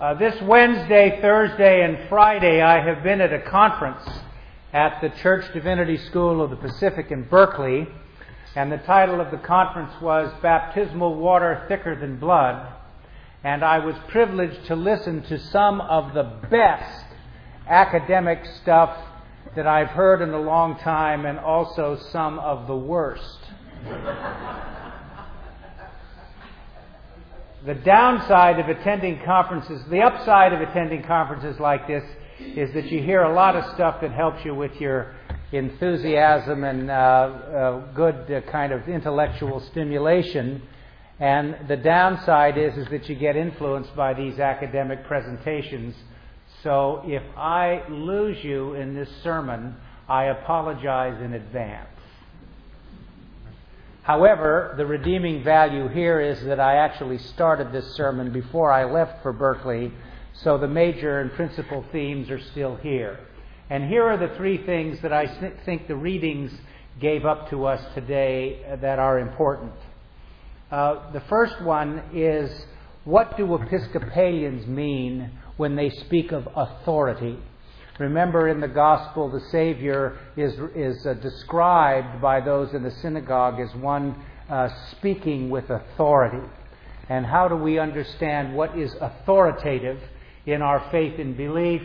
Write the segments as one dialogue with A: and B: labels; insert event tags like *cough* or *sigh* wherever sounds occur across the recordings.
A: Uh, this Wednesday, Thursday, and Friday, I have been at a conference at the Church Divinity School of the Pacific in Berkeley, and the title of the conference was Baptismal Water Thicker Than Blood. And I was privileged to listen to some of the best academic stuff that I've heard in a long time, and also some of the worst. The downside of attending conferences, the upside of attending conferences like this is that you hear a lot of stuff that helps you with your enthusiasm and uh, uh, good uh, kind of intellectual stimulation. And the downside is, is that you get influenced by these academic presentations. So if I lose you in this sermon, I apologize in advance. However, the redeeming value here is that I actually started this sermon before I left for Berkeley, so the major and principal themes are still here. And here are the three things that I think the readings gave up to us today that are important. Uh, the first one is what do Episcopalians mean when they speak of authority? Remember, in the gospel, the Savior is, is uh, described by those in the synagogue as one uh, speaking with authority. And how do we understand what is authoritative in our faith and belief,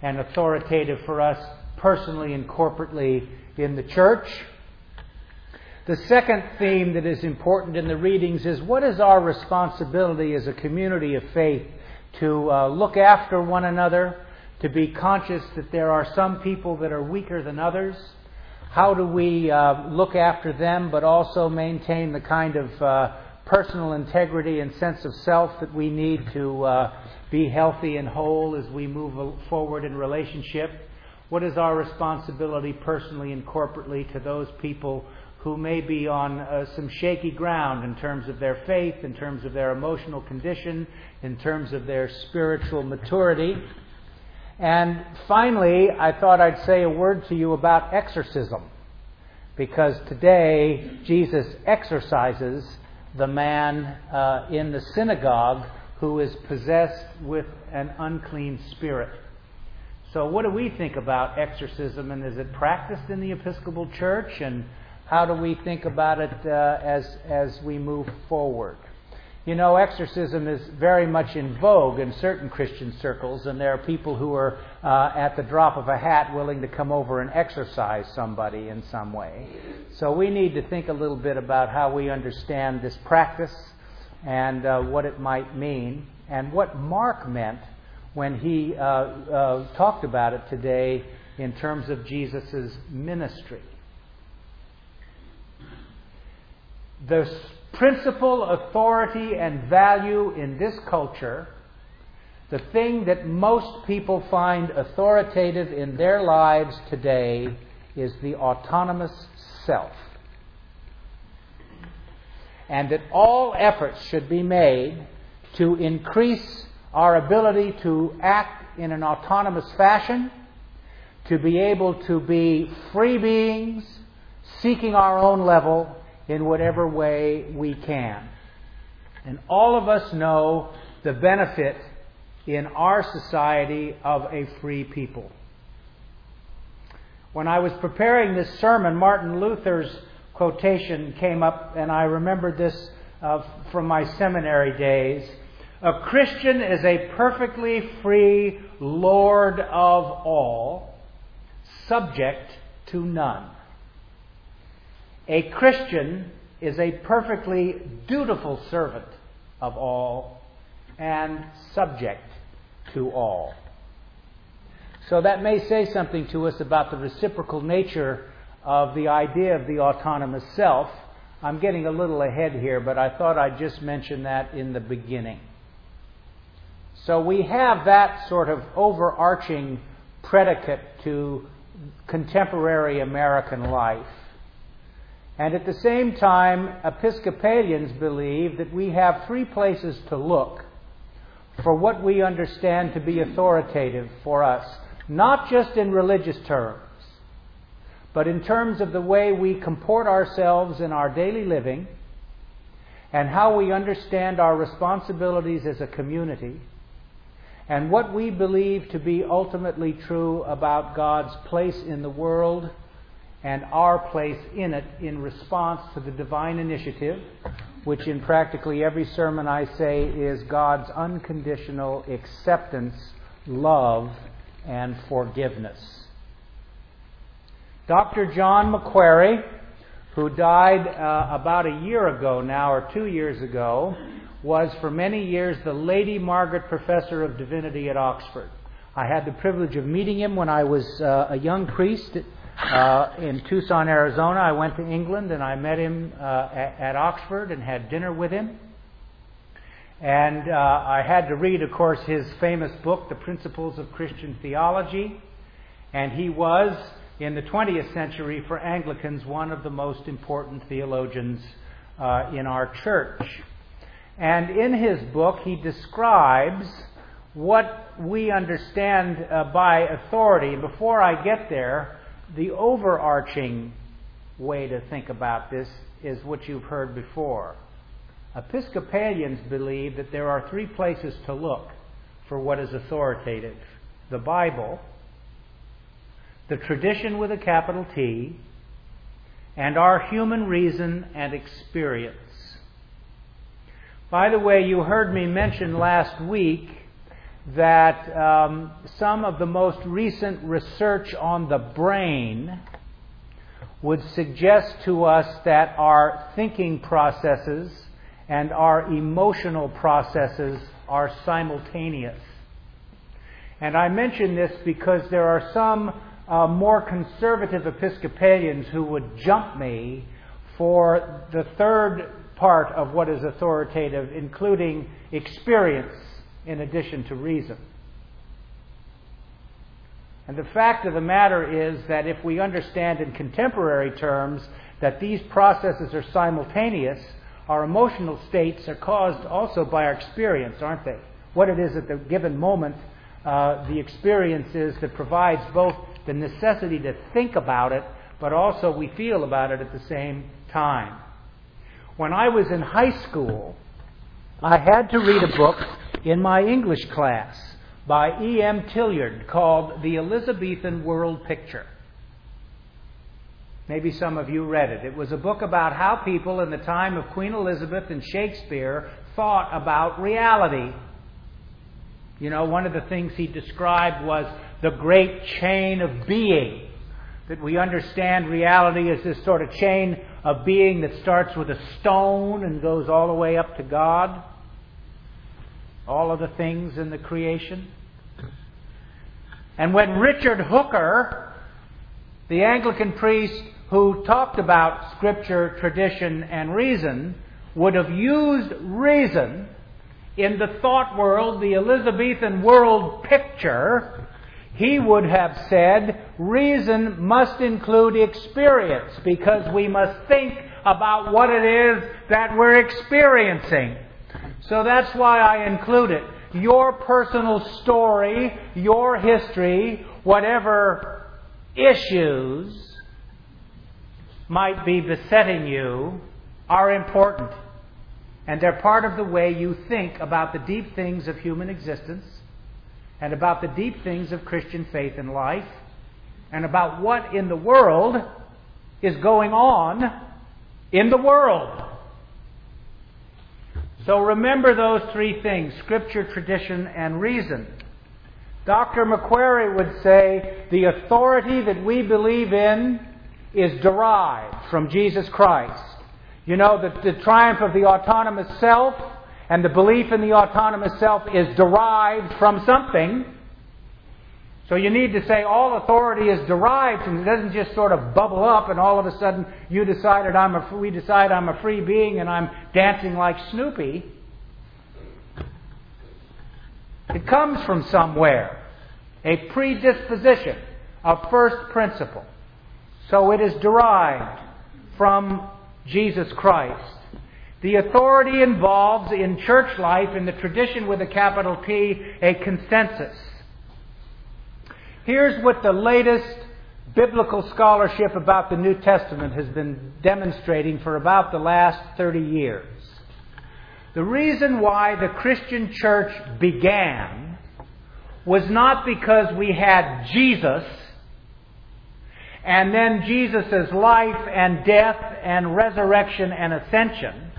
A: and authoritative for us personally and corporately in the church? The second theme that is important in the readings is what is our responsibility as a community of faith to uh, look after one another to be conscious that there are some people that are weaker than others. How do we uh, look after them but also maintain the kind of uh, personal integrity and sense of self that we need to uh, be healthy and whole as we move forward in relationship? What is our responsibility personally and corporately to those people who may be on uh, some shaky ground in terms of their faith, in terms of their emotional condition, in terms of their spiritual maturity? And finally, I thought I'd say a word to you about exorcism. Because today, Jesus exorcises the man uh, in the synagogue who is possessed with an unclean spirit. So, what do we think about exorcism, and is it practiced in the Episcopal Church, and how do we think about it uh, as, as we move forward? You know, exorcism is very much in vogue in certain Christian circles, and there are people who are, uh, at the drop of a hat, willing to come over and exorcise somebody in some way. So we need to think a little bit about how we understand this practice and uh, what it might mean, and what Mark meant when he uh, uh talked about it today in terms of Jesus' ministry. The principal authority and value in this culture, the thing that most people find authoritative in their lives today is the autonomous self. And that all efforts should be made to increase our ability to act in an autonomous fashion, to be able to be free beings, seeking our own level, in whatever way we can. And all of us know the benefit in our society of a free people. When I was preparing this sermon, Martin Luther's quotation came up, and I remembered this uh, from my seminary days. A Christian is a perfectly free Lord of all, subject to none. A Christian is a perfectly dutiful servant of all and subject to all. So that may say something to us about the reciprocal nature of the idea of the autonomous self. I'm getting a little ahead here, but I thought I'd just mention that in the beginning. So we have that sort of overarching predicate to contemporary American life. And at the same time, Episcopalians believe that we have three places to look for what we understand to be authoritative for us, not just in religious terms, but in terms of the way we comport ourselves in our daily living and how we understand our responsibilities as a community and what we believe to be ultimately true about God's place in the world and our place in it in response to the divine initiative, which in practically every sermon I say is God's unconditional acceptance, love, and forgiveness. Dr. John Macquarrie, who died uh, about a year ago now, or two years ago, was for many years the Lady Margaret Professor of Divinity at Oxford. I had the privilege of meeting him when I was uh, a young priest uh, in Tucson, Arizona. I went to England and I met him uh, at, at, Oxford and had dinner with him. And uh, I had to read, of course, his famous book, The Principles of Christian Theology. And he was, in the 20th century, for Anglicans, one of the most important theologians uh, in our church. And in his book, he describes what we understand uh, by authority. Before I get there, the overarching way to think about this is what you've heard before. Episcopalians believe that there are three places to look for what is authoritative the Bible, the tradition with a capital T, and our human reason and experience. By the way, you heard me mention last week that um, some of the most recent research on the brain would suggest to us that our thinking processes and our emotional processes are simultaneous. And I mention this because there are some uh, more conservative Episcopalians who would jump me for the third part of what is authoritative, including experience in addition to reason. And the fact of the matter is that if we understand in contemporary terms that these processes are simultaneous, our emotional states are caused also by our experience, aren't they? What it is at the given moment, uh, the experience is that provides both the necessity to think about it, but also we feel about it at the same time. When I was in high school, I had to read a book in my English class by E.M. Tillyard called The Elizabethan World Picture. Maybe some of you read it. It was a book about how people in the time of Queen Elizabeth and Shakespeare thought about reality. You know, one of the things he described was the great chain of being. That we understand reality as this sort of chain of being that starts with a stone and goes all the way up to God. All of the things in the creation. And when Richard Hooker, the Anglican priest who talked about Scripture, tradition, and reason, would have used reason in the thought world, the Elizabethan world picture, he would have said reason must include experience because we must think about what it is that we're experiencing. So that's why I include it. Your personal story, your history, whatever issues might be besetting you are important. And they're part of the way you think about the deep things of human existence and about the deep things of Christian faith and life and about what in the world is going on in the world. So remember those three things Scripture, tradition, and reason. Dr. Macquarrie would say the authority that we believe in is derived from Jesus Christ. You know, the, the triumph of the autonomous self and the belief in the autonomous self is derived from something. So you need to say all authority is derived, and it doesn't just sort of bubble up, and all of a sudden you decided I'm a, we decide I'm a free being and I'm dancing like Snoopy. It comes from somewhere, a predisposition, a first principle. So it is derived from Jesus Christ. The authority involves in church life, in the tradition with a capital T, a consensus. Here's what the latest biblical scholarship about the New Testament has been demonstrating for about the last 30 years. The reason why the Christian church began was not because we had Jesus and then Jesus' life and death and resurrection and ascension,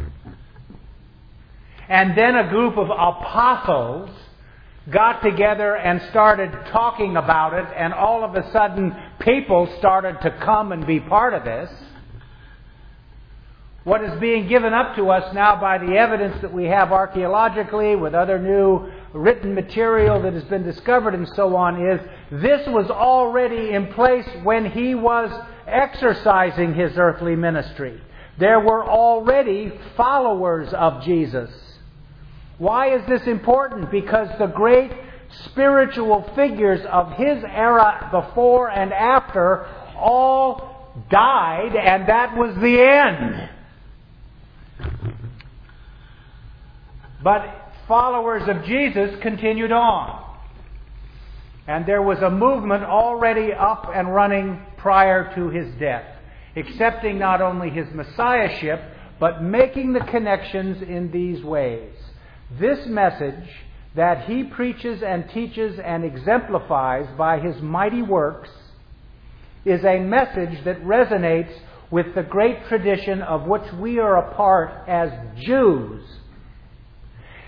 A: and then a group of apostles got together and started talking about it, and all of a sudden people started to come and be part of this. What is being given up to us now by the evidence that we have archaeologically with other new written material that has been discovered and so on is this was already in place when he was exercising his earthly ministry. There were already followers of Jesus. Why is this important? Because the great spiritual figures of his era before and after all died, and that was the end. But followers of Jesus continued on. And there was a movement already up and running prior to his death, accepting not only his messiahship, but making the connections in these ways. This message that he preaches and teaches and exemplifies by his mighty works is a message that resonates with the great tradition of which we are a part as Jews.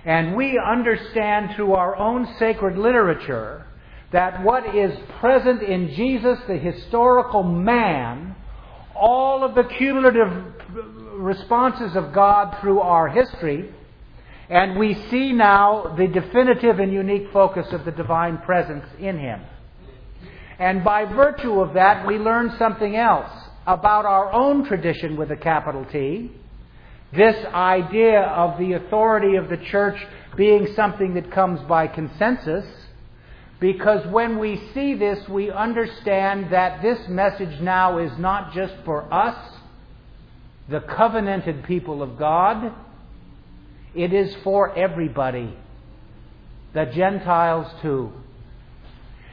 A: And we understand through our own sacred literature that what is present in Jesus, the historical man, all of the cumulative responses of God through our history, and we see now the definitive and unique focus of the divine presence in him. And by virtue of that, we learn something else about our own tradition with a capital T. This idea of the authority of the church being something that comes by consensus. Because when we see this, we understand that this message now is not just for us, the covenanted people of God, it is for everybody, the Gentiles too.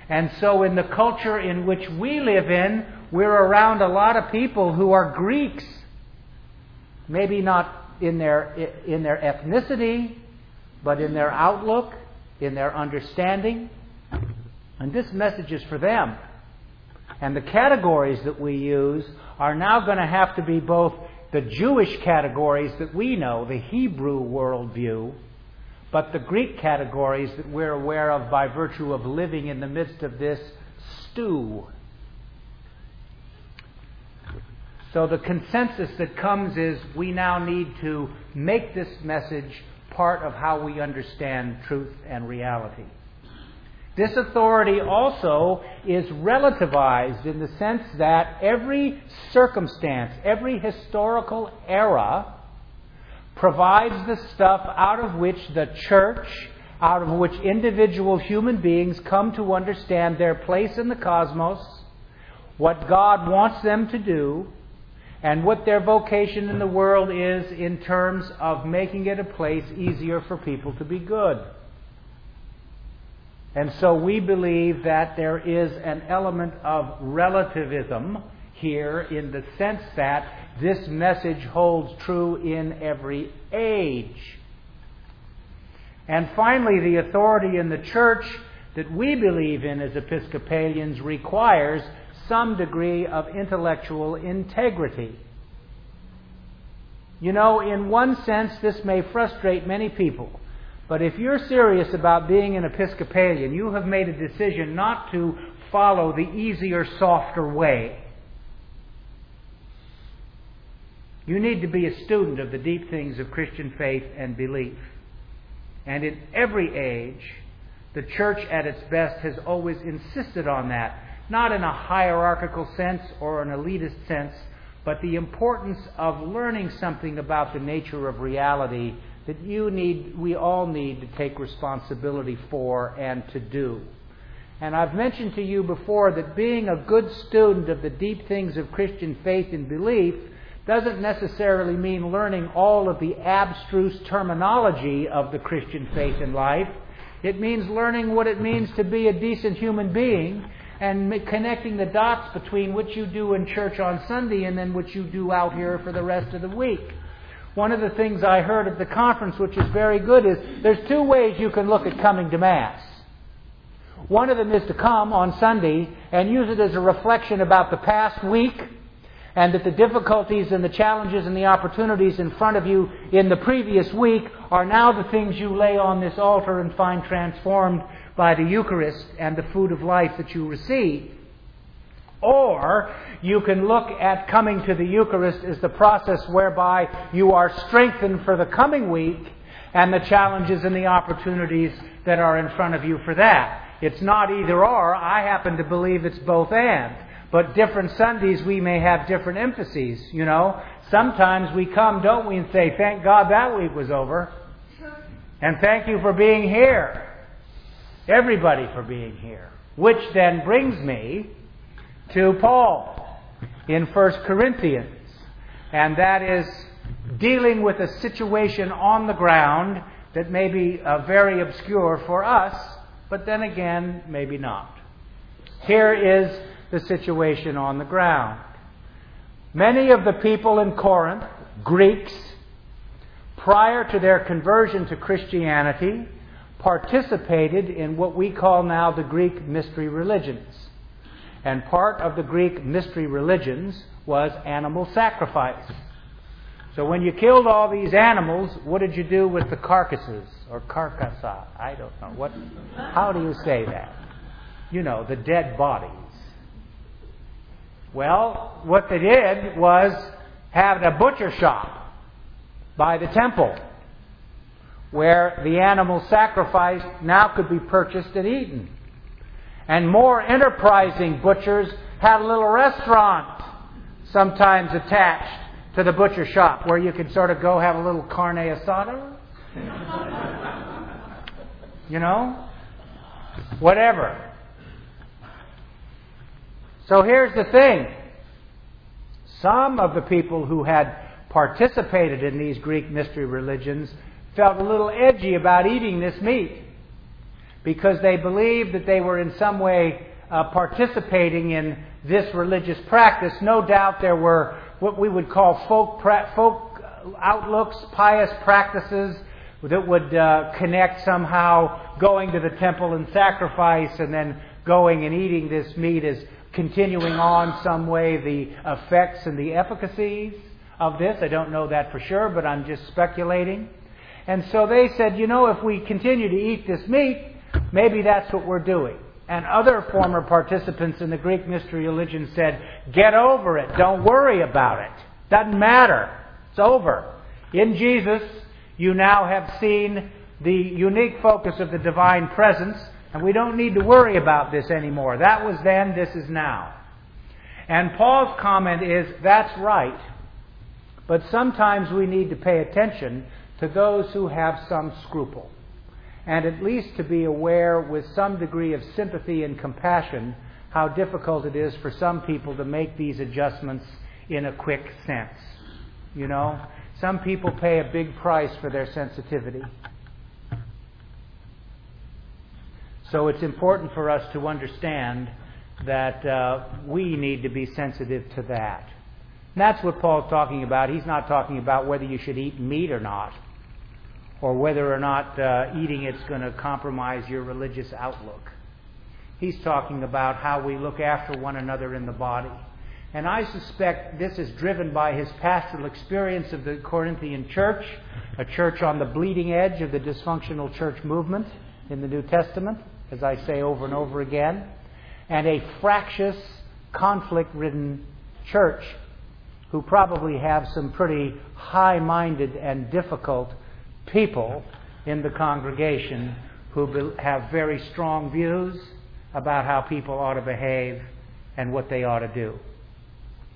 A: And so, in the culture in which we live in, we're around a lot of people who are Greeks. Maybe not in their, in their ethnicity, but in their outlook, in their understanding. And this message is for them. And the categories that we use are now going to have to be both the Jewish categories that we know, the Hebrew worldview, but the Greek categories that we're aware of by virtue of living in the midst of this stew. So the consensus that comes is we now need to make this message part of how we understand truth and reality. This authority also is relativized in the sense that every circumstance, every historical era, provides the stuff out of which the church, out of which individual human beings come to understand their place in the cosmos, what God wants them to do, and what their vocation in the world is in terms of making it a place easier for people to be good. And so we believe that there is an element of relativism here in the sense that this message holds true in every age. And finally, the authority in the church that we believe in as Episcopalians requires some degree of intellectual integrity. You know, in one sense, this may frustrate many people. But if you're serious about being an Episcopalian, you have made a decision not to follow the easier, softer way. You need to be a student of the deep things of Christian faith and belief. And in every age, the church at its best has always insisted on that, not in a hierarchical sense or an elitist sense, but the importance of learning something about the nature of reality that you need, we all need to take responsibility for and to do. And I've mentioned to you before that being a good student of the deep things of Christian faith and belief doesn't necessarily mean learning all of the abstruse terminology of the Christian faith and life. It means learning what it means to be a decent human being and connecting the dots between what you do in church on Sunday and then what you do out here for the rest of the week. One of the things I heard at the conference, which is very good, is there's two ways you can look at coming to Mass. One of them is to come on Sunday and use it as a reflection about the past week and that the difficulties and the challenges and the opportunities in front of you in the previous week are now the things you lay on this altar and find transformed by the Eucharist and the food of life that you receive. Or you can look at coming to the Eucharist as the process whereby you are strengthened for the coming week and the challenges and the opportunities that are in front of you for that. It's not either or. I happen to believe it's both and. But different Sundays we may have different emphases, you know. Sometimes we come, don't we, and say, thank God that week was over. And thank you for being here. Everybody for being here. Which then brings me to Paul in 1 Corinthians. And that is dealing with a situation on the ground that may be uh, very obscure for us, but then again, maybe not. Here is the situation on the ground. Many of the people in Corinth, Greeks, prior to their conversion to Christianity, participated in what we call now the Greek mystery religions. And part of the Greek mystery religions was animal sacrifice. So when you killed all these animals, what did you do with the carcasses or carcassa? I don't know. What how do you say that? You know, the dead bodies. Well, what they did was have a butcher shop by the temple where the animal sacrificed now could be purchased and eaten. And more enterprising butchers had a little restaurant sometimes attached to the butcher shop where you could sort of go have a little carne asada. *laughs* you know? Whatever. So here's the thing. Some of the people who had participated in these Greek mystery religions felt a little edgy about eating this meat because they believed that they were in some way uh, participating in this religious practice. No doubt there were what we would call folk, pra- folk outlooks, pious practices that would uh, connect somehow going to the temple and sacrifice and then going and eating this meat as continuing on some way the effects and the efficacies of this. I don't know that for sure, but I'm just speculating. And so they said, you know, if we continue to eat this meat, maybe that's what we're doing. And other former participants in the Greek mystery religion said, get over it. Don't worry about it. Doesn't matter. It's over. In Jesus, you now have seen the unique focus of the divine presence and we don't need to worry about this anymore. That was then, this is now. And Paul's comment is that's right. But sometimes we need to pay attention to those who have some scruple. And at least to be aware with some degree of sympathy and compassion how difficult it is for some people to make these adjustments in a quick sense. You know? Some people pay a big price for their sensitivity. So it's important for us to understand that uh, we need to be sensitive to that. And that's what Paul's talking about. He's not talking about whether you should eat meat or not, or whether or not uh, eating it's going to compromise your religious outlook. He's talking about how we look after one another in the body. And I suspect this is driven by his pastoral experience of the Corinthian church, a church on the bleeding edge of the dysfunctional church movement in the New Testament as I say over and over again, and a fractious, conflict ridden church who probably have some pretty high minded and difficult people in the congregation who have very strong views about how people ought to behave and what they ought to do.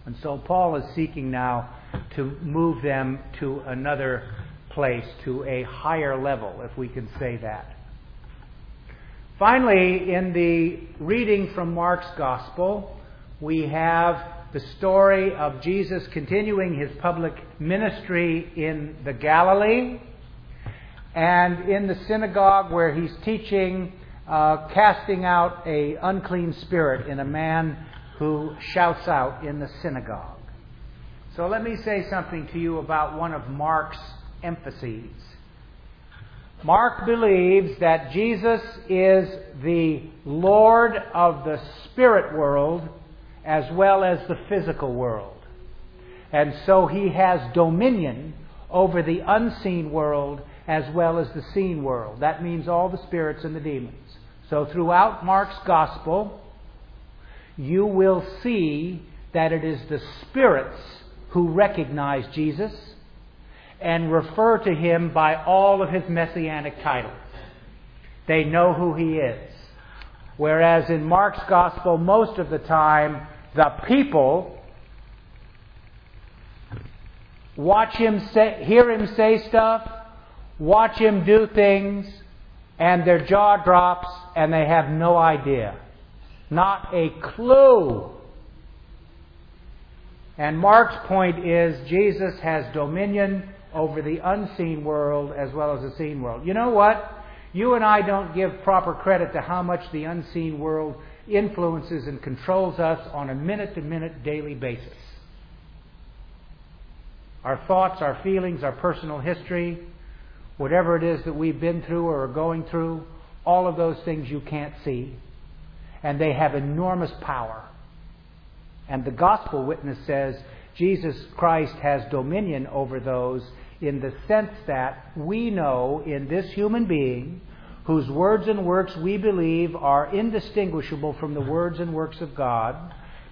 A: And so Paul is seeking now to move them to another place, to a higher level, if we can say that. Finally, in the reading from Mark's Gospel, we have the story of Jesus continuing his public ministry in the Galilee and in the synagogue where he's teaching, uh, casting out a unclean spirit in a man who shouts out in the synagogue. So let me say something to you about one of Mark's emphases. Mark believes that Jesus is the Lord of the spirit world as well as the physical world. And so he has dominion over the unseen world as well as the seen world. That means all the spirits and the demons. So throughout Mark's gospel, you will see that it is the spirits who recognize Jesus and refer to him by all of his messianic titles. They know who he is. Whereas in Mark's gospel, most of the time, the people watch him say, hear him say stuff, watch him do things, and their jaw drops and they have no idea. Not a clue. And Mark's point is Jesus has dominion over the unseen world as well as the seen world. You know what? You and I don't give proper credit to how much the unseen world influences and controls us on a minute to minute daily basis. Our thoughts, our feelings, our personal history, whatever it is that we've been through or are going through, all of those things you can't see. And they have enormous power. And the gospel witness says Jesus Christ has dominion over those in the sense that we know in this human being, whose words and works we believe are indistinguishable from the words and works of God,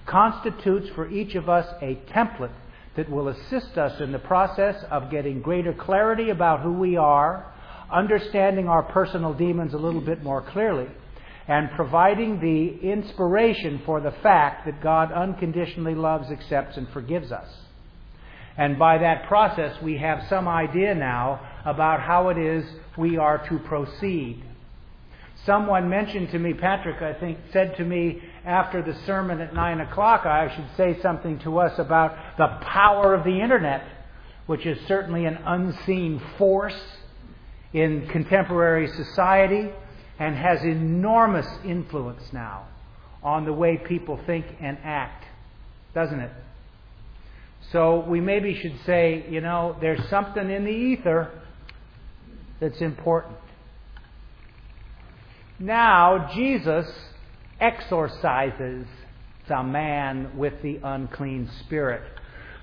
A: constitutes for each of us a template that will assist us in the process of getting greater clarity about who we are, understanding our personal demons a little bit more clearly, and providing the inspiration for the fact that God unconditionally loves, accepts, and forgives us. And by that process, we have some idea now about how it is we are to proceed. Someone mentioned to me, Patrick, I think, said to me after the sermon at 9 o'clock, I should say something to us about the power of the internet, which is certainly an unseen force in contemporary society and has enormous influence now on the way people think and act, doesn't it? So we maybe should say, you know, there's something in the ether that's important. Now, Jesus exorcises the man with the unclean spirit.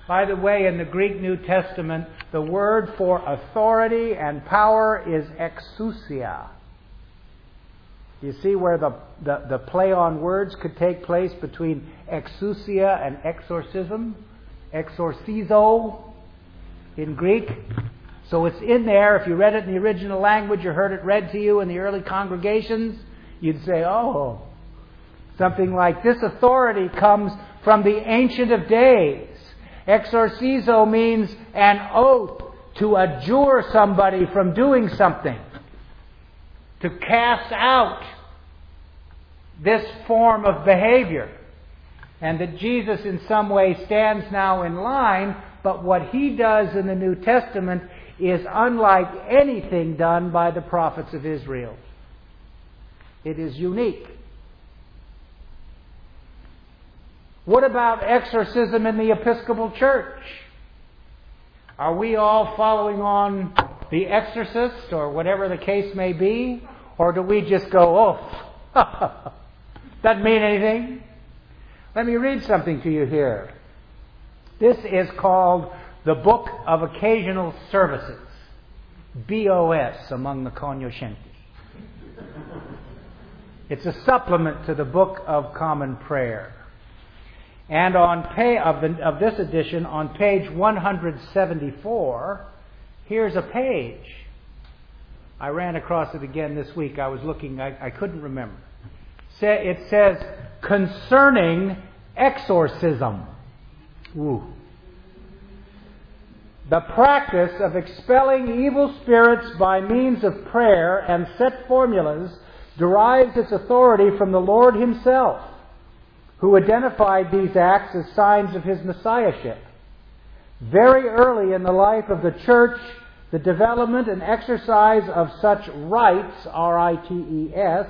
A: By the way, in the Greek New Testament, the word for authority and power is exousia. You see where the, the, the play on words could take place between exousia and exorcism? exorcizo in Greek. So it's in there. If you read it in the original language or heard it read to you in the early congregations, you'd say, oh, something like this authority comes from the Ancient of Days. Exorcizo means an oath to adjure somebody from doing something, to cast out this form of behavior and that Jesus in some way stands now in line, but what he does in the New Testament is unlike anything done by the prophets of Israel. It is unique. What about exorcism in the Episcopal Church? Are we all following on the exorcist or whatever the case may be? Or do we just go, oh, *laughs* doesn't mean anything? Let me read something to you here. This is called the Book of Occasional Services, BOS among the cognoscenti. It's a supplement to the Book of Common Prayer. And on pay of, the, of this edition, on page 174, here's a page. I ran across it again this week. I was looking, I, I couldn't remember. It says, concerning exorcism. Ooh. The practice of expelling evil spirits by means of prayer and set formulas derives its authority from the Lord Himself, who identified these acts as signs of His Messiahship. Very early in the life of the church, the development and exercise of such rites, R I T E S,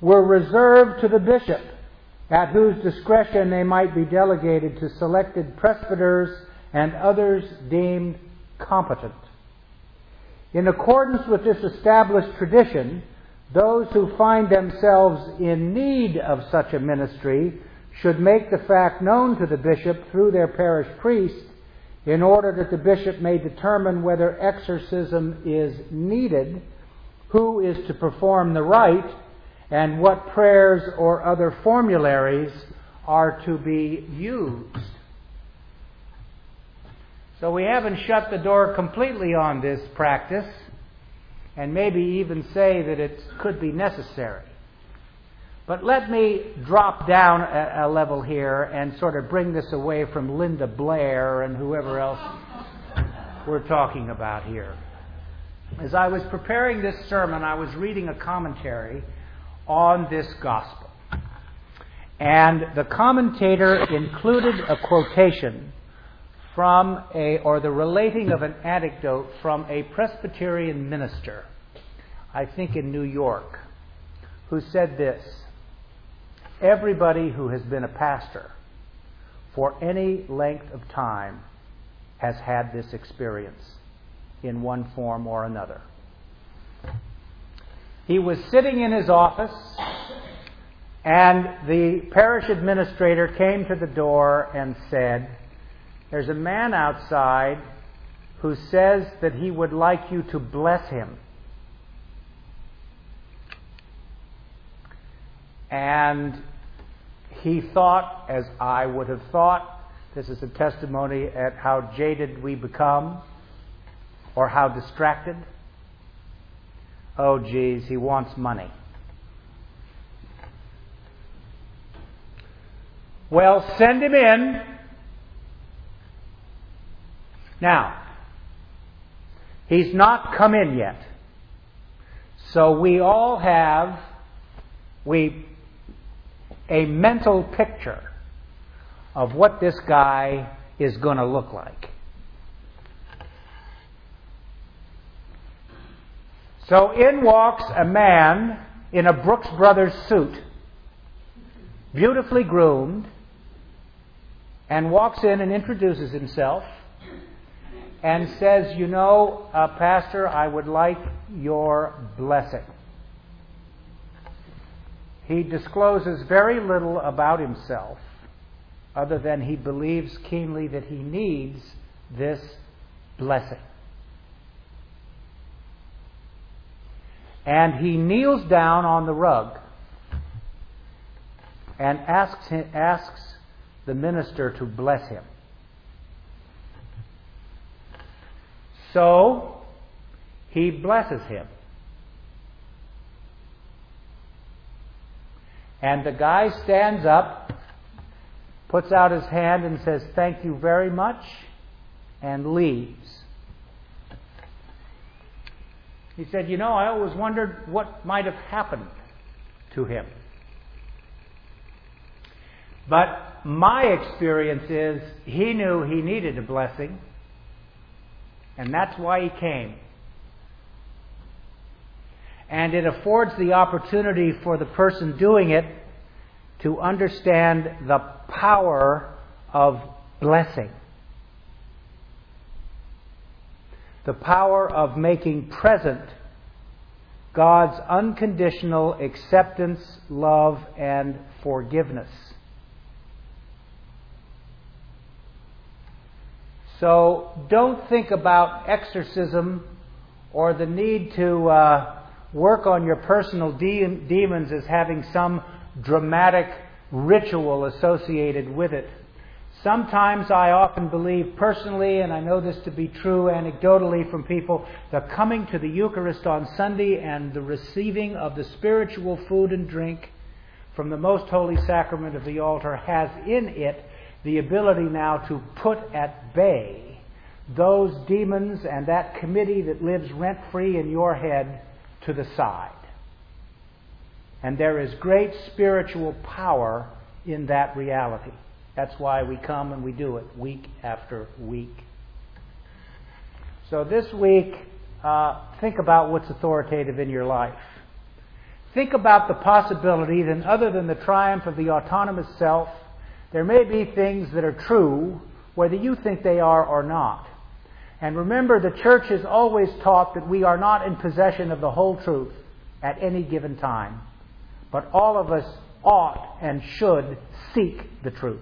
A: were reserved to the bishop at whose discretion they might be delegated to selected presbyters and others deemed competent. In accordance with this established tradition, those who find themselves in need of such a ministry should make the fact known to the bishop through their parish priest in order that the bishop may determine whether exorcism is needed, who is to perform the rite, and what prayers or other formularies are to be used. So we haven't shut the door completely on this practice, and maybe even say that it could be necessary. But let me drop down a, a, level here and sort of bring this away from Linda Blair and whoever else we're talking about here. As I was preparing this sermon, I was reading a commentary on this gospel. And the commentator included a quotation from a, or the relating of an anecdote from a Presbyterian minister, I think in New York, who said this Everybody who has been a pastor for any length of time has had this experience in one form or another. He was sitting in his office, and the parish administrator came to the door and said, There's a man outside who says that he would like you to bless him. And he thought, as I would have thought, this is a testimony at how jaded we become or how distracted. Oh, geez, he wants money. Well, send him in. Now, he's not come in yet. So we all have, we a mental picture of what this guy is going to look like. So in walks a man in a Brooks Brothers suit, beautifully groomed, and walks in and introduces himself and says, You know, uh, Pastor, I would like your blessing. He discloses very little about himself other than he believes keenly that he needs this blessing. And he kneels down on the rug and asks, him, asks the minister to bless him. So he blesses him. And the guy stands up, puts out his hand, and says, Thank you very much, and leaves. He said, You know, I always wondered what might have happened to him. But my experience is he knew he needed a blessing, and that's why he came and it affords the opportunity for the person doing it to understand the power of blessing. The power of making present God's unconditional acceptance, love, and forgiveness. So don't think about exorcism or the need to uh, work on your personal de- demons as having some dramatic ritual associated with it. Sometimes I often believe personally, and I know this to be true anecdotally from people, the coming to the Eucharist on Sunday and the receiving of the spiritual food and drink from the most holy sacrament of the altar has in it the ability now to put at bay those demons and that committee that lives rent free in your head to the side. And there is great spiritual power in that reality. That's why we come and we do it week after week. So this week, uh, think about what's authoritative in your life. Think about the possibility that, other than the triumph of the autonomous self, there may be things that are true, whether you think they are or not. And remember, the church has always taught that we are not in possession of the whole truth at any given time, but all of us ought and should seek the truth.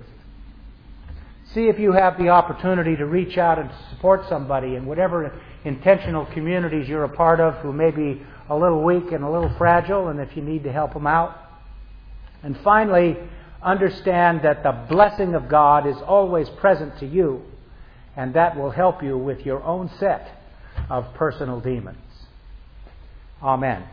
A: See if you have the opportunity to reach out and support somebody in whatever intentional communities you're a part of who may be a little weak and a little fragile, and if you need to help them out. And finally, understand that the blessing of God is always present to you, and that will help you with your own set of personal demons. Amen.